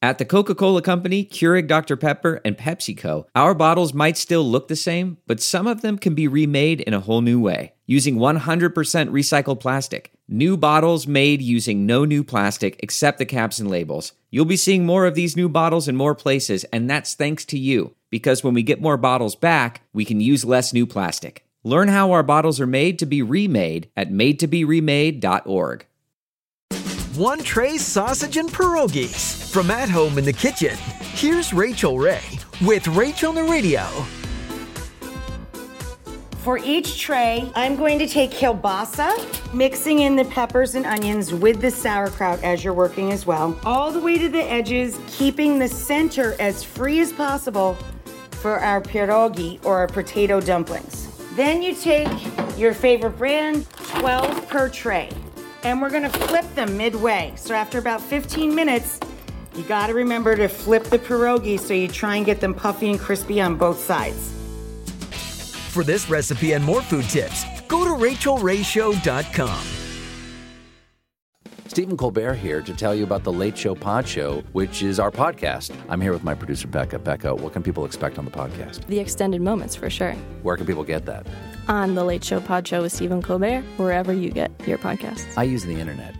At the Coca Cola Company, Keurig Dr. Pepper, and PepsiCo, our bottles might still look the same, but some of them can be remade in a whole new way using 100% recycled plastic. New bottles made using no new plastic except the caps and labels. You'll be seeing more of these new bottles in more places, and that's thanks to you, because when we get more bottles back, we can use less new plastic. Learn how our bottles are made to be remade at madetoberemade.org. One tray sausage and pierogies from at home in the kitchen. Here's Rachael Ray with Rachel on the Radio. For each tray, I'm going to take kielbasa, mixing in the peppers and onions with the sauerkraut as you're working as well, all the way to the edges, keeping the center as free as possible for our pierogi or our potato dumplings. Then you take your favorite brand, 12 per tray, and we're gonna flip them midway. So after about 15 minutes, you gotta remember to flip the pierogi so you try and get them puffy and crispy on both sides. For this recipe and more food tips, go to rachaelrayshow.com. Stephen Colbert here to tell you about the Late Show Pod Show, which is our podcast. I'm here with my producer, Becca. Becca, what can people expect on the podcast? The extended moments, for sure. Where can people get that? On the Late Show Pod Show with Stephen Colbert, wherever you get your podcasts. I use the internet.